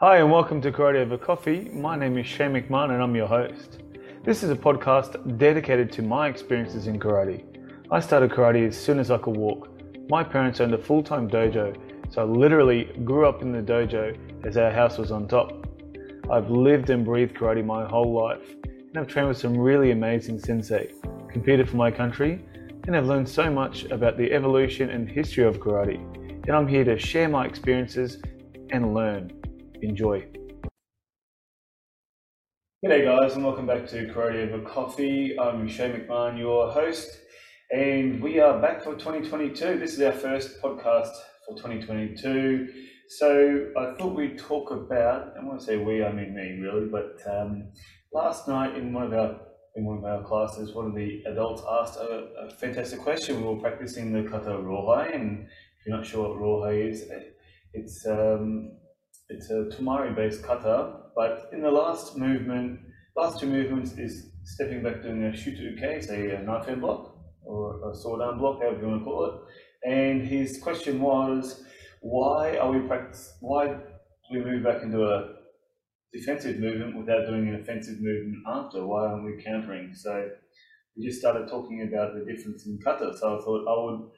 Hi, and welcome to Karate Over Coffee. My name is Shane McMahon, and I'm your host. This is a podcast dedicated to my experiences in karate. I started karate as soon as I could walk. My parents owned a full time dojo, so I literally grew up in the dojo as our house was on top. I've lived and breathed karate my whole life, and I've trained with some really amazing sensei, competed for my country, and I've learned so much about the evolution and history of karate. And I'm here to share my experiences and learn. Enjoy. G'day guys and welcome back to Karate Over Coffee. I'm Shane McMahon, your host, and we are back for 2022. This is our first podcast for 2022. So I thought we'd talk about, and when I say we, I mean me really, but um, last night in one of our in one of our classes, one of the adults asked a, a fantastic question. We were practicing the kata rohai, and if you're not sure what rohai is, it's um, it's a Tomari based kata, but in the last movement, last two movements is stepping back doing a shuto uke, say a knife hand block or a sword arm block, however you want to call it. And his question was, why are we practice? Why do we move back into a defensive movement without doing an offensive movement after? Why aren't we countering? So we just started talking about the difference in kata. So I thought I would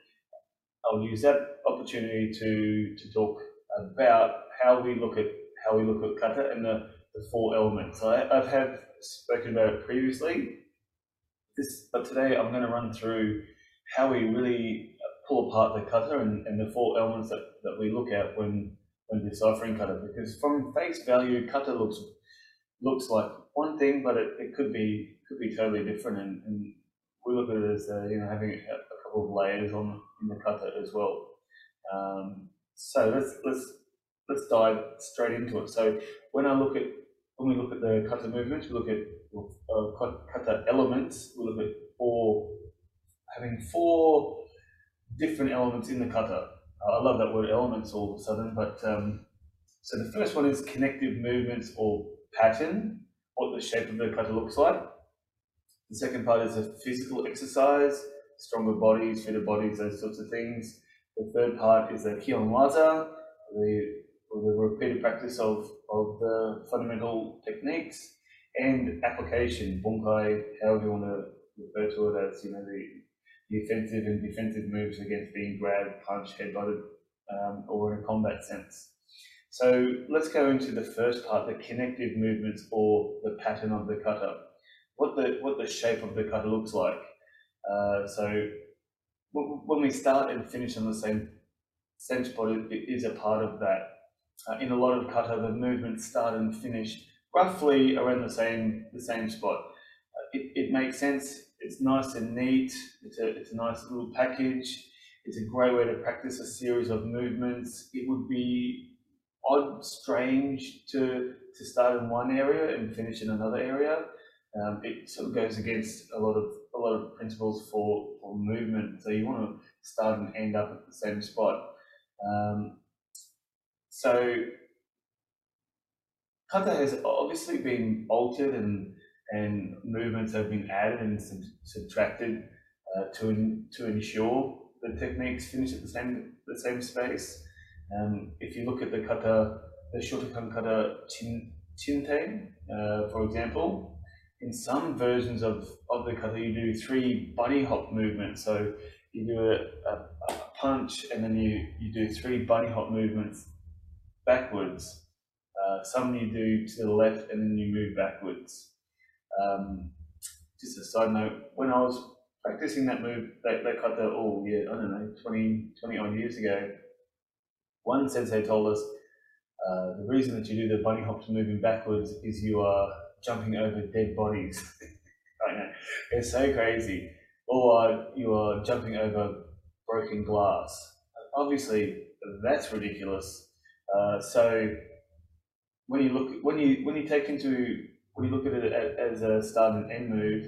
I would use that opportunity to to talk about how we look at how we look at kata and the, the four elements. I, I've had spoken about it previously, this, but today I'm going to run through how we really pull apart the kata and, and the four elements that, that we look at when when deciphering kata. Because from face value, kata looks looks like one thing, but it, it could be could be totally different. And, and we look at it as uh, you know having a, a, couple of layers on in the kata as well. Um, so let's let's let's dive straight into it. So when I look at when we look at the kata movements, we look at uh, kata elements. We look at four having four different elements in the kata. I love that word elements all of a sudden, but um, so the first one is connective movements or pattern, what the shape of the kata looks like. The second part is a physical exercise, stronger bodies, fitter bodies, those sorts of things. The third part is a Kihon Waza, the the repeated practice of, of the fundamental techniques and application, bunkai, however you want to refer to it as, you know, the, the offensive and defensive moves against being grabbed, punched, headbutted, um, or in a combat sense. So let's go into the first part, the connective movements or the pattern of the kata. What the what the shape of the kata looks like. Uh, so when we start and finish on the same same spot, it is a part of that uh, in a lot of kata, the movements start and finish roughly around the same the same spot. Uh, it, it makes sense. It's nice and neat. It's a it's a nice little package. It's a great way to practice a series of movements. It would be odd, strange to to start in one area and finish in another area. Um, it sort of goes against a lot of a lot of principles for, for movement. So you want to start and end up at the same spot. Um, so kata has obviously been altered and and movements have been added and sub subtracted uh, to to ensure the techniques finish at the same the same space. Um, if you look at the kata, the Shotokan kata chin, chinte, uh, for example, in some versions of, of the kata you do three bunny hop movements. So you do a, a, a punch and then you, you do three bunny hop movements backwards. Uh, some you do to the left and then you move backwards. Um, just a side note, when I was practicing that move, that, that kata, oh yeah, I don't know, 20, 20 odd years ago, one sensei told us uh, the reason that you do the bunny hops moving backwards is you are jumping over dead bodies. I know, it's so crazy. Or you are jumping over broken glass. Obviously, that's ridiculous. Uh, so when you look when you when you take into when you look at it as a start and end move,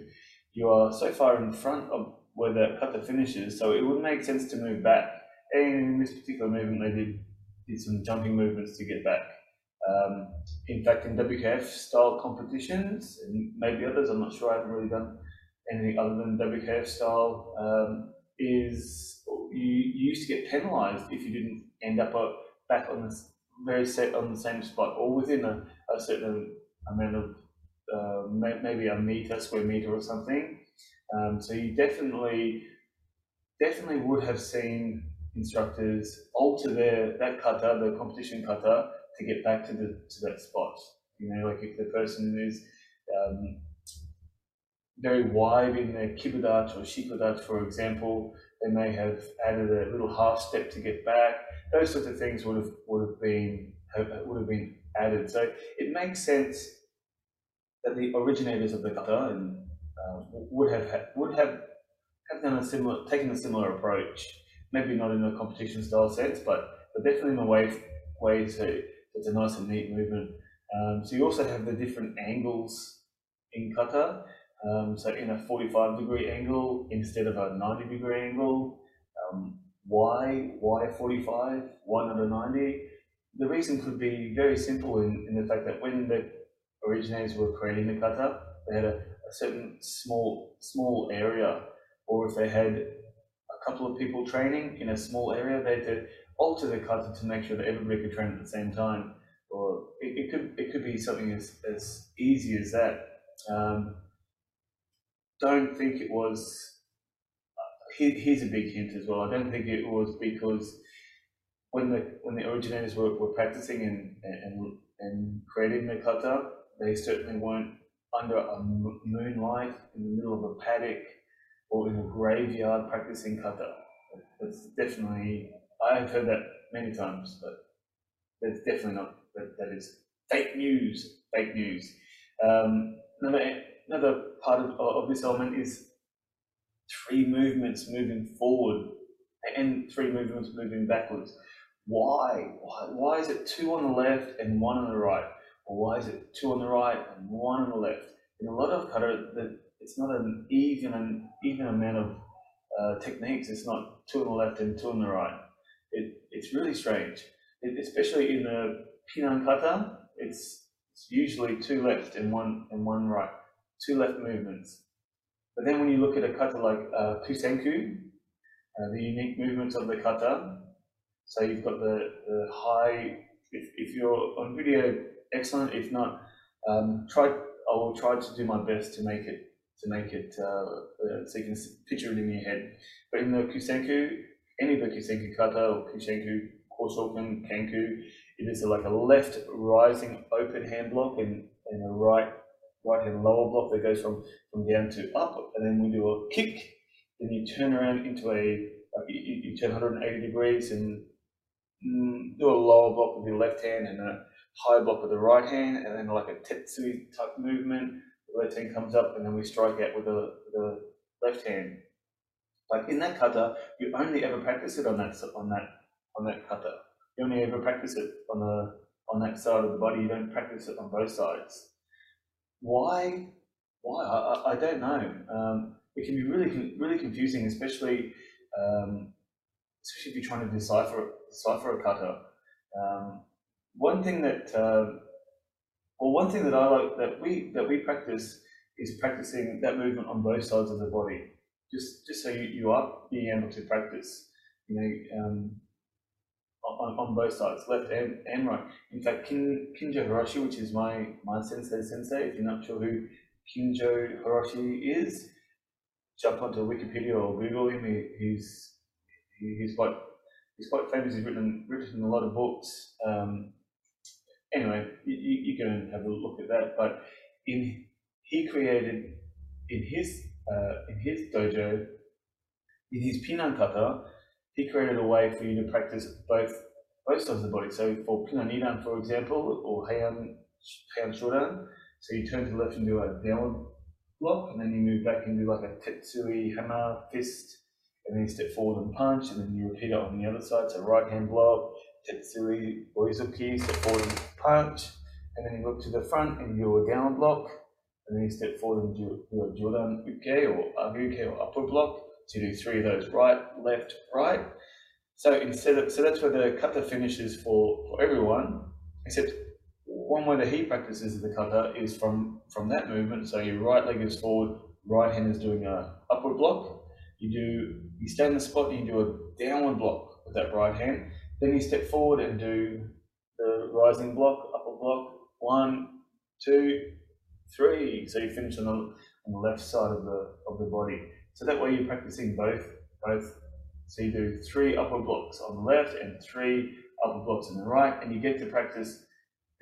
you are so far in front of where the kata finishes, so it would make sense to move back. And in this particular movement, they did, did some jumping movements to get back. Um, in fact, in WKF style competitions, and maybe others, I'm not sure, I haven't really done anything other than WKF style, um, is you, you used to get penalized if you didn't end up back on the very set on the same spot or within a, a certain amount of uh, maybe a meter, square meter or something. Um, so you definitely, definitely would have seen instructors alter their that kata, the competition kata, to get back to the to that spot. You know, like if the person is um, very wide in their kibadachi or shikodachi, for example, they may have added a little half step to get back. Those sorts of things would have would have been would have been added. So it makes sense that the originators of the kata uh, would have would have have done a similar taken a similar approach. Maybe not in a competition style sense, but but definitely in a way way to it's a nice and neat movement. Um, so you also have the different angles in kata. Um, so in a 45 degree angle instead of a 90 degree angle. Um, why? Why 45? Why not a 90? The reason could be very simple in, in the fact that when the originators were creating the kata, they had a, a certain small small area, or if they had a couple of people training in a small area, they had to alter the kata to make sure that everybody could train at the same time. Or it, it could it could be something as, as easy as that. Um, don't think it was. Here, here's a big hint as well. I don't think it was because when the when the originators were, were practicing and, and and creating the kata, they certainly weren't under a moonlight in the middle of a paddock or in a graveyard practicing kata. That's definitely I have heard that many times, but that's definitely not that, that is fake news. Fake news. Um, another another part of, of this element is three movements moving forward and three movements moving backwards. Why? Why, why is it two on the left and one on the right? Or why is it two on the right and one on the left? In a lot of kata, that it's not an even an even amount of uh, techniques. It's not two on the left and two on the right. It, it's really strange, it, especially in the Pinan kata. It's, it's usually two left and one and one right two left movements. But then when you look at a kata like uh, Kusenku, uh, the unique movements of the kata, so you've got the, the high, if, if you're on video, excellent. If not, um, try, I will try to do my best to make it, to make it, uh, uh so you can picture it in your head. But in the Kusenku, any of the Kusenku kata or Kusenku, Kosoken, kanku, it is like a left rising open hand block and, and a right right hand lower block that goes from, from down to up, and then we do a kick, then you turn around into a, like you, you turn 180 degrees and mm, do a lower block with your left hand and a high block with the right hand, and then like a tetsui type movement, the left hand comes up and then we strike out with the, the left hand. Like in that kata, you only ever practice it on that on that on that kata. You only ever practice it on the on that side of the body. You don't practice it on both sides why? Why? I, I don't know. Um, it can be really, really confusing, especially, um, especially if you're trying to decipher decipher a kata. Um, one thing that, uh, well, one thing that I like that we that we practice is practicing that movement on both sides of the body, just just so you, you are being able to practice. You know, um, on, on both sides, left and, and right. In fact, Kin, Kinjo Hiroshi, which is my, my sensei sensei, if you're not sure who Kinjo Hiroshi is, jump onto Wikipedia or Google him. He, he's he, he's quite he's quite famous. He's written written a lot of books. Um, anyway, you, you, can have a look at that. But in he created in his uh, in his dojo in his pinan kata he created a way for you to practice both both sides of the body. So for Pinan Nidan, for example, or Heian, Heian Shodan, so you turn to the left and do a downward block, and then you move back and do like a Tetsui hammer fist, and then you step forward and punch, and then you repeat it on the other side. So right hand block, Tetsui Oizuki, step forward and punch, and then you look to the front and you do a downward block, and then you step forward and do, do a Jodan Uke or Aguke or upper block, you do three of those, right, left, right. So instead of, so that's where the kata finishes for, for everyone, except one way the he practices the kata is from, from that movement. So your right leg is forward, right hand is doing a upward block. You do, you stay in the spot and you do a downward block with that right hand. Then you step forward and do the rising block, upper block, one, two, three. So you finish on the, on the left side of the of the body. So that way you're practicing both both. So you do three upper blocks on the left and three upper blocks on the right, and you get to practice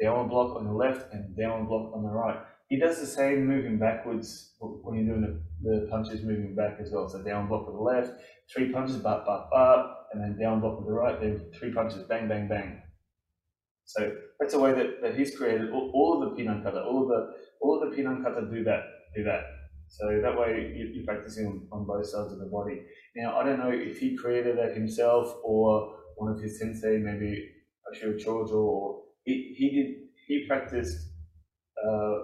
downward block on the left and downward block on the right. He does the same moving backwards when you're doing the, the punches moving back as well. So down block on the left, three punches, but, but, but, and then down block on the right, then three punches, bang, bang, bang. So that's a way that, that he's created. All, all of the kata, all of the all of the kata do that, do that. So that way you, are practicing on, both sides of the body. Now I don't know if he created that himself or one of his sensei, maybe Hanashiro Chomo, or he, he did he practiced uh,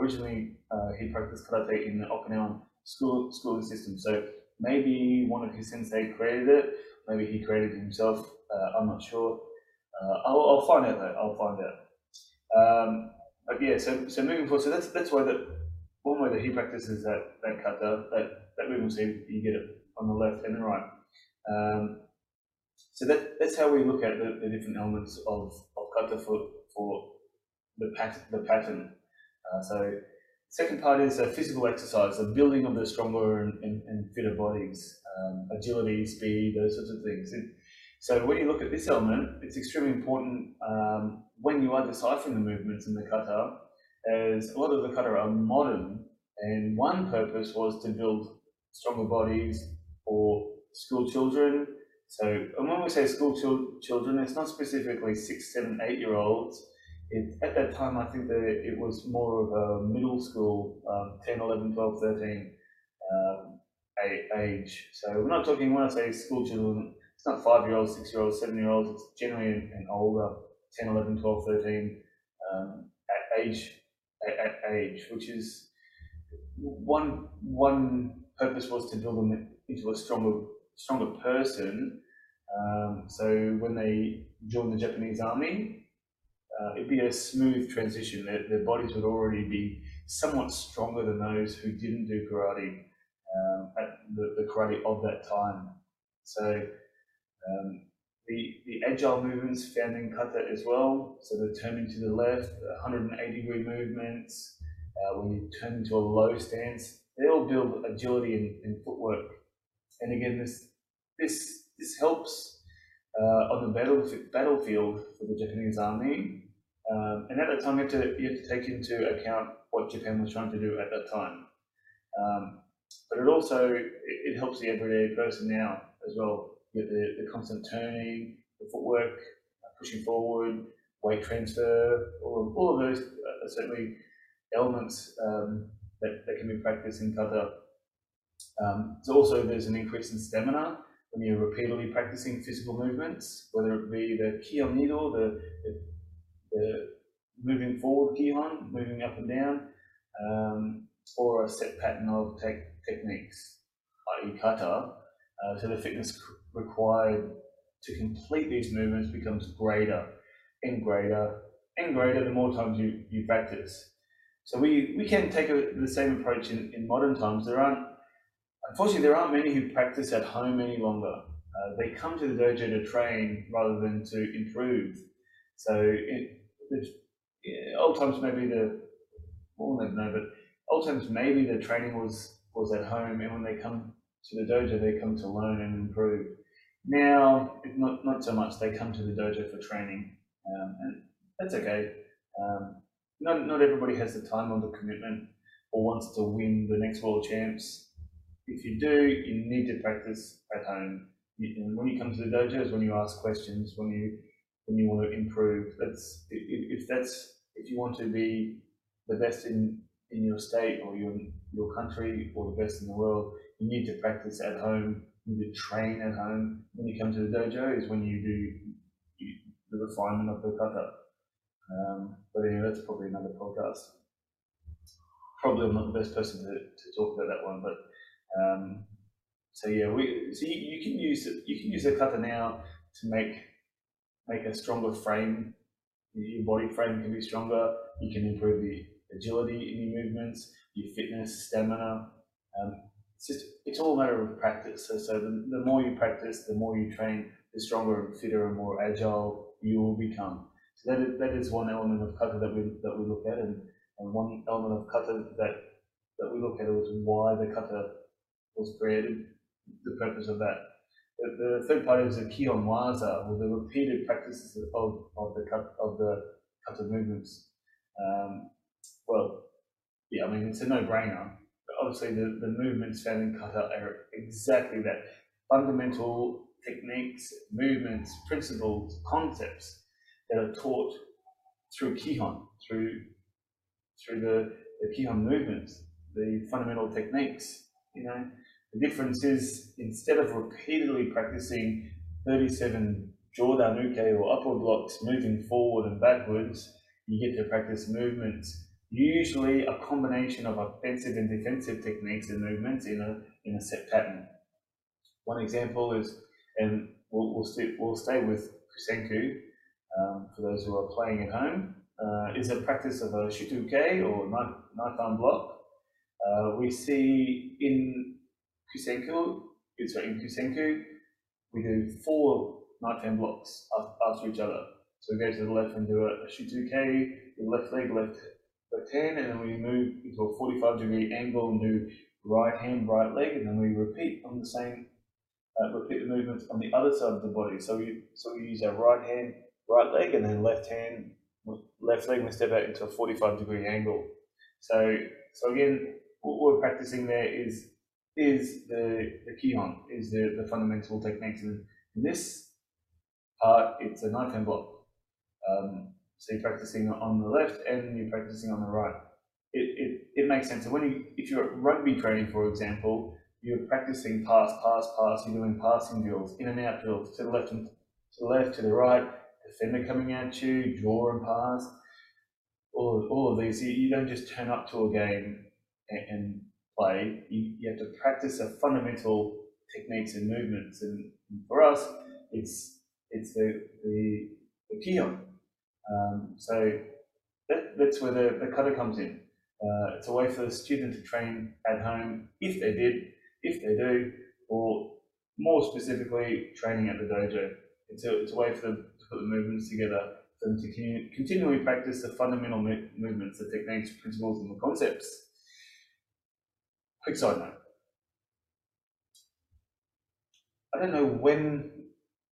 originally uh, he practiced karate in the Okinawan school schooling system. So maybe one of his sensei created it, maybe he created it himself. Uh, I'm not sure. Uh, I'll, I'll, find out though. I'll find out. Um, but yeah, so so moving forward, so that's that's why that one way that he practices that that kata that that movement, so you get it on the left and the right. Um, so that that's how we look at the, the different elements of, of kata for for the pattern the pattern. Uh, so second part is a physical exercise, the building of the stronger and, and, and fitter bodies, um, agility, speed, those sorts of things. And so when you look at this element, it's extremely important um, when you are deciphering the movements in the kata, as a lot of the kata are modern, and one purpose was to build stronger bodies for school children. So, and when we say school children, it's not specifically six, seven, eight year olds it, at that time, I think that it was more of a middle school, um, 10, 11, 12, 13 um, age. So we're not talking, when I say school children, it's not five year olds, six year olds, seven year olds, it's generally an, an older, 10, 11, 12, 13 um, age, age, which is one, one purpose was to build them into a stronger, stronger person. Um, so when they joined the Japanese army, uh, it'd be a smooth transition. Their, their, bodies would already be somewhat stronger than those who didn't do karate um, at the, the, karate of that time. So um, the, the agile movements found in kata as well. So the turning to the left, 180 degree movements, uh, when you turn into a low stance, they all build agility and, in footwork. And again, this this this helps uh, on the battle, battlefield for the Japanese army um, and at that time, you have, to, you have to take into account what Japan was trying to do at that time. Um, but it also it, it, helps the everyday person now as well. You get the, the constant turning, the footwork, uh, pushing forward, weight transfer, all of, all of those are certainly elements um, that, that can be practiced in kata. Um, so also there's an increase in stamina when you're repeatedly practicing physical movements, whether it be the Kihon ido, the, the the moving forward Kihon, moving up and down, um, or a set pattern of te- techniques, i.e. kata. Uh, so the fitness required to complete these movements becomes greater and greater and greater the more times you, you practice. So we, we can take a, the same approach in, in modern times. There aren't, unfortunately, there aren't many who practice at home any longer. Uh, they come to the dojo to train rather than to improve. So the yeah, old times maybe the well know, but old times maybe the training was was at home, and when they come to the dojo, they come to learn and improve. Now, not not so much. They come to the dojo for training, um, and that's okay. Um, not not everybody has the time or the commitment or wants to win the next world champs. If you do, you need to practice at home. You, when you come to the dojo, is when you ask questions, when you when you want to improve. That's if, if that's if you want to be the best in in your state or your your country or the best in the world, you need to practice at home. You need to train at home. When you come to the dojo, is when you do the refinement of the kata. Um, but anyway, that's probably another podcast. Probably I'm not the best person to, to talk about that one, but um, so yeah, we so you, you can use. You can use the kata now to make make a stronger frame. Your body frame can be stronger. You can improve the agility in your movements, your fitness, stamina. Um, it's just it's all a matter of practice. So, so the, the more you practice, the more you train, the stronger and fitter and more agile you will become. So that is, that is one element of kata that we that we look at, and, and one element of kata that that we look at was why the kata was created, the purpose of that. The, the third part is the Kihon Waza, or the repeated practices of, of the of the kata movements. Um, well, yeah, I mean it's a no-brainer. Obviously, the, the movements found in kata are exactly that fundamental techniques, movements, principles, concepts that are taught through Kihon, through through the, the Kihon movements, the fundamental techniques. You know, the difference is instead of repeatedly practicing 37 Jodan uke or upward blocks moving forward and backwards, you get to practice movements, usually a combination of offensive and defensive techniques and movements in a, in a set pattern. One example is, and we'll, we'll, stay, we'll stay with Kusenku, um, for those who are playing at home, uh, is a practice of a Shuto Uke or knife, knife arm block. Uh, we see in Kusenku, sorry, in Kusenku, we do four knife hand blocks after each other. So we go to the left and do a, a Shuto Uke, the left leg, left, left hand, and then we move into a 45 degree angle and do right hand, right leg, and then we repeat on the same, uh, repeat the movements on the other side of the body. So we, so we use our right hand, right leg, and then left hand, left leg, we step out into a 45 degree angle. So, so again, what we're practicing there is is the, the Kihon, is the, the fundamental techniques. And in this part, it's a knife hand block. Um, so you're practicing on the left and you're practicing on the right. It, it, it makes sense. So when you, if you're rugby training, for example, you're practicing pass, pass, pass, you're doing passing drills, in and out drills, to the left and to the left, to the right, defender coming at you, draw and pass, all of, all of these. You, you don't just turn up to a game and, and play. You, you have to practice the fundamental techniques and movements. And for us, it's it's the the, the. Um, so that, that's where the, the kata comes in. Uh, it's a way for the student to train at home if they did, if they do, or more specifically, training at the dojo. It's a, it's a way for them to put the movements together, for them to continually practice the fundamental movements, the techniques, principles, and the concepts. Quick side note. I don't know when,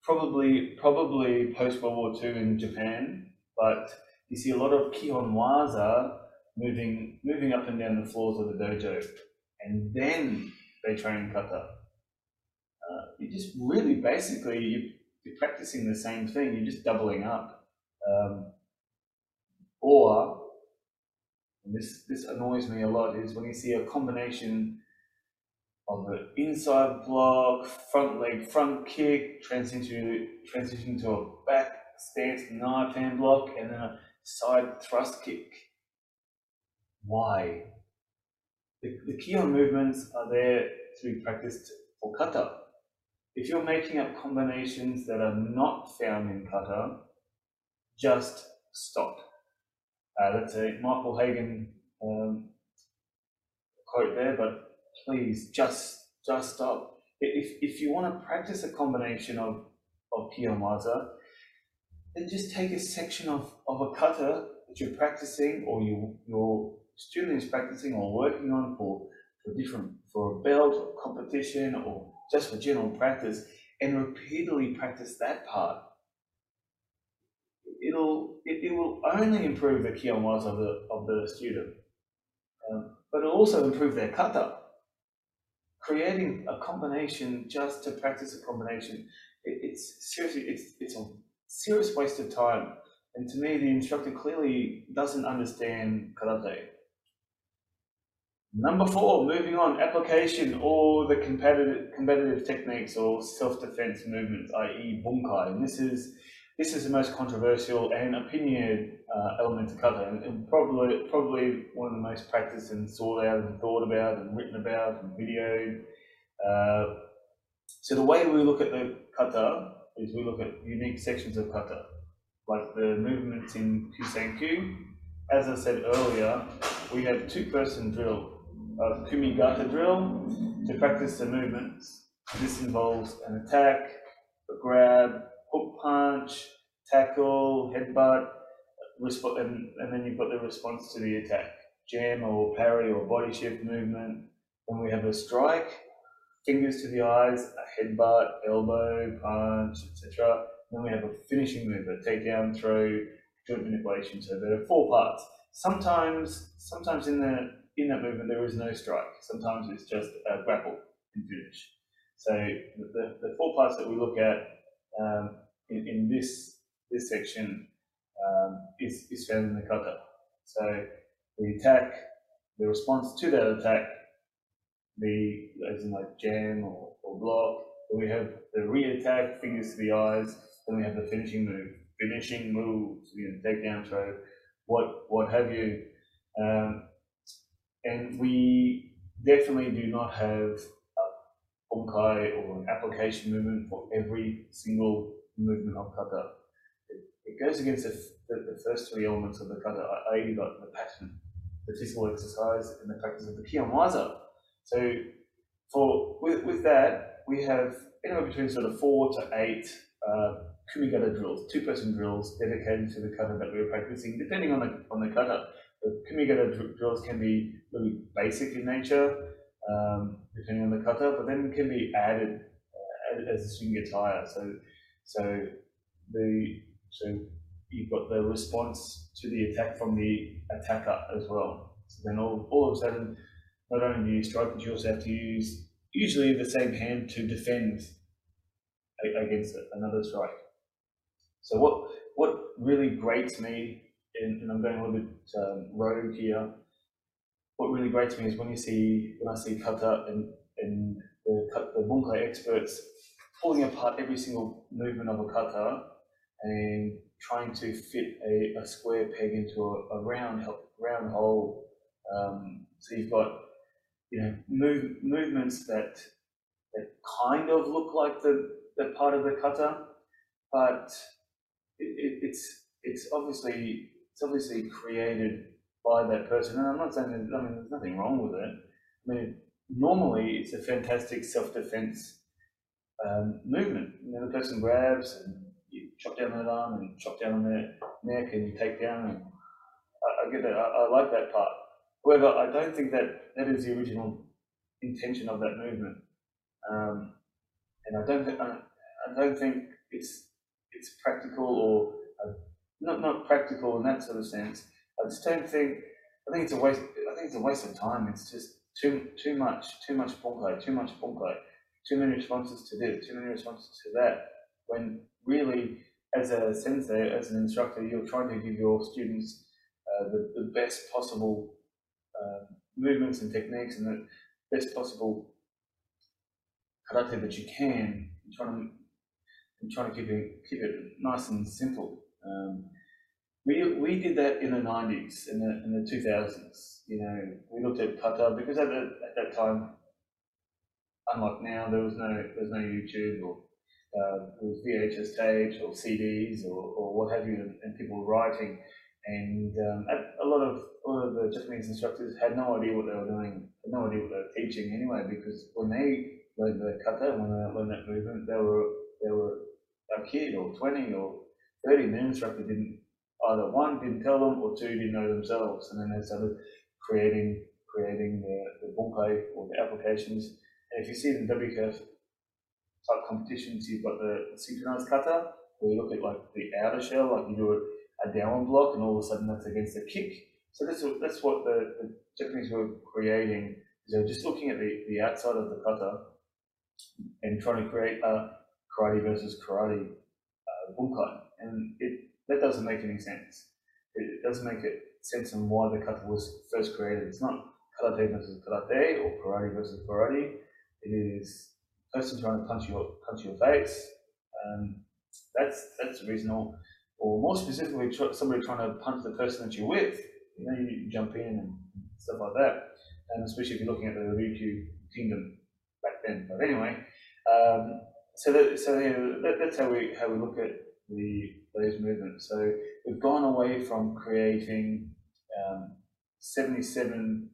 probably probably post World War II in Japan, but you see a lot of Kihon Waza moving moving up and down the floors of the dojo, and then they train kata. Uh, you just really basically you, you're practicing the same thing. You're just doubling up, um, or this this annoys me a lot is when you see a combination of an inside block, front leg, front kick, transition transition to a back stance knife hand block, and then a side thrust kick. Why? The, the Kihon movements are there to be practiced for kata. If you're making up combinations that are not found in kata, just stop. Uh, that's a Michael Hagen um, quote there, but please just just stop. If, if you want to practice a combination of, of Kihon Waza, then just take a section of, of a kata that you're practicing or you, your student is practicing or working on for, for different for a belt or competition or just for general practice and repeatedly practice that part. It'll it, it will only improve the Kihon Waza of the of the student. Um, but it'll also improve their kata. Creating a combination just to practice a combination, it, it's seriously it's it's a serious waste of time. And to me, the instructor clearly doesn't understand karate. Number four, moving on, application or the competitive, competitive techniques or self-defense movements, i.e. bunkai. And this is this is the most controversial and opinionated uh, element of kata, and, and, probably probably one of the most practiced and sought out and thought about and written about and videoed. Uh, so the way we look at the kata is we look at unique sections of kata, like the movements in Kusenku. As I said earlier, we have two-person drill a kumigata drill to practice the movements. This involves an attack, a grab, hook punch, tackle, headbutt, resp- and, and then you've got the response to the attack, jam or parry or body shift movement. Then we have a strike, fingers to the eyes, a headbutt, elbow, punch, etc. Then we have a finishing move, a takedown, throw, joint manipulation. So there are four parts. Sometimes, sometimes in the in that movement there is no strike. Sometimes it's just a grapple and finish. So the, the four parts that we look at um, in, in this this section um, is, is found in the kata. So the attack, the response to that attack, the as in like jam or, or block. Then we have the re-attack, fingers to the eyes. Then we have the finishing move, finishing moves, you know, takedown throw, what what have you. Um, and we definitely do not have a bunkai or an application movement for every single movement of kata. It, it goes against the, the, the, first three elements of the kata, i.e. the pattern, the physical exercise, and the practice of the Kihon Waza. So for with, with that, we have anywhere between sort of four to eight uh, kumigata drills, two-person drills dedicated to the kata that we're practicing, depending on the on the kata. The kumigata drills can be really basic in nature, um, depending on the kata, but then can be added uh, as the swing gets higher. So, so the so you've got the response to the attack from the attacker as well. So then all, all of a sudden, not only strike, but you also have to use usually the same hand to defend against another strike. So what what really grates me, and, and I'm going a little bit um, rogue here. What really grates me is when you see when I see kata and and the the bunkai experts pulling apart every single movement of a kata and trying to fit a, a square peg into a, a round round hole. Um, so you've got you know move, movements that that kind of look like the, the part of the kata, but it, it's it's obviously it's obviously created by that person. And I'm not saying that, I mean there's nothing wrong with it. I mean normally it's a fantastic self-defense um, movement. You know, the person grabs and you chop down that arm and chop down on their neck and you take down. And I, I get that. I, I, like that part. However, I don't think that that is the original intention of that movement. Um, and I don't, th- I, don't think it's it's practical or uh, not not practical in that sort of sense. I just don't think. I think it's a waste. I think it's a waste of time. It's just too too much, too much bunkai, too much bunkai, too many responses to this, too many responses to that. When really, as a sensei, as an instructor, you're trying to give your students uh, the, the best possible uh, movements and techniques and the best possible karate that you can. You're trying to I'm trying to keep it keep it nice and simple. Um, we we did that in the nineties, in the in the two thousands. You know, we looked at kata because at that at that time, unlike now, there was no there was no YouTube or uh, it was VHS tapes or CDs or, or what have you, and, and people writing. And um, a lot of a lot of the Japanese instructors had no idea what they were doing, had no idea what they were teaching anyway, because when they learned the kata, when they learned that movement, they were they were a kid or 20 or 30, and the instructor didn't, either one, didn't tell them, or two, didn't know themselves. And then they started creating creating the, the bunkai or the applications. And if you see the WKF type competitions, you've got the synchronized kata, where you look at like the outer shell, like you do a, a downward block, and all of a sudden that's against the kick. So that's what, that's what the, the Japanese were creating. They're just looking at the, the outside of the kata and trying to create a karate versus karate uh, bunkai, and it that doesn't make any sense. It doesn't make it sense on why the kata was first created. It's not karate versus karate or karate versus karate. It is person trying to punch your punch your face. Um, that's that's reasonable. Or more specifically, somebody trying to punch the person that you're with. You know, you jump in and stuff like that. And especially if you're looking at the Ryukyu kingdom back then. But anyway, um, so that, so yeah, that, that's how we how we look at the those movements. So we've gone away from creating um, 77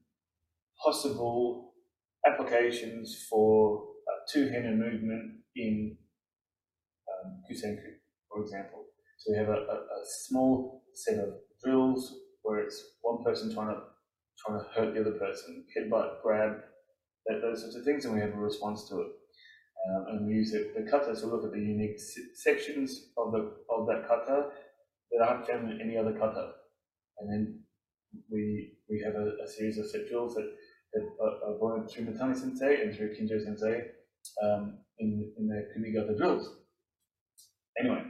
possible applications for two-handed movement in um, Kusenku, for example. So we have a, a, a, small set of drills where it's one person trying to trying to hurt the other person, headbutt, grab, that, those sorts of things, and we have a response to it. Um, and we use the, the kata to look at the unique sections of the of that kata that aren't found in any other kata. And then we we have a, a series of set drills that, that are, are born through Mitani Sensei and through Kinjo Sensei um, in, in the Kumigata drills. Anyway,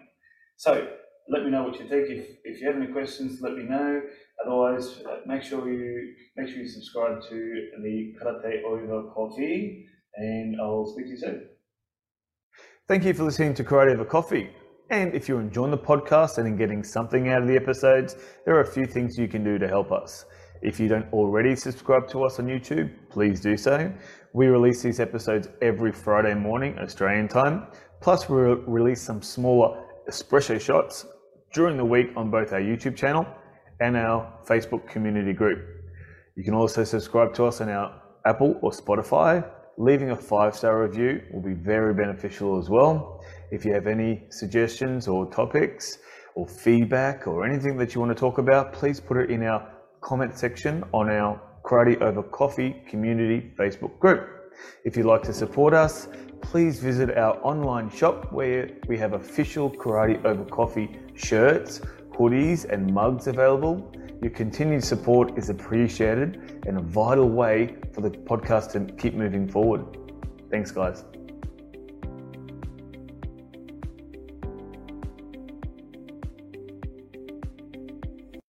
so let me know what you think. If, if you have any questions, let me know. Otherwise, uh, make sure you make sure you subscribe to the Karate Over Coffee, and I'll speak to you soon. Thank you for listening to Karate Over Coffee. And if you're enjoying the podcast and getting something out of the episodes, there are a few things you can do to help us. If you don't already subscribe to us on YouTube, please do so. We release these episodes every Friday morning, Australian time. Plus, we release some smaller espresso shots during the week on both our YouTube channel and our Facebook community group. You can also subscribe to us on our Apple or Spotify leaving a five star review will be very beneficial as well. If you have any suggestions or topics or feedback or anything that you want to talk about, please put it in our comment section on our Karate Over Coffee community Facebook group. If you'd like to support us, please visit our online shop where we have official Karate Over Coffee shirts, hoodies, and mugs available. Your continued support is appreciated and a vital way for the podcast to keep moving forward. Thanks, guys.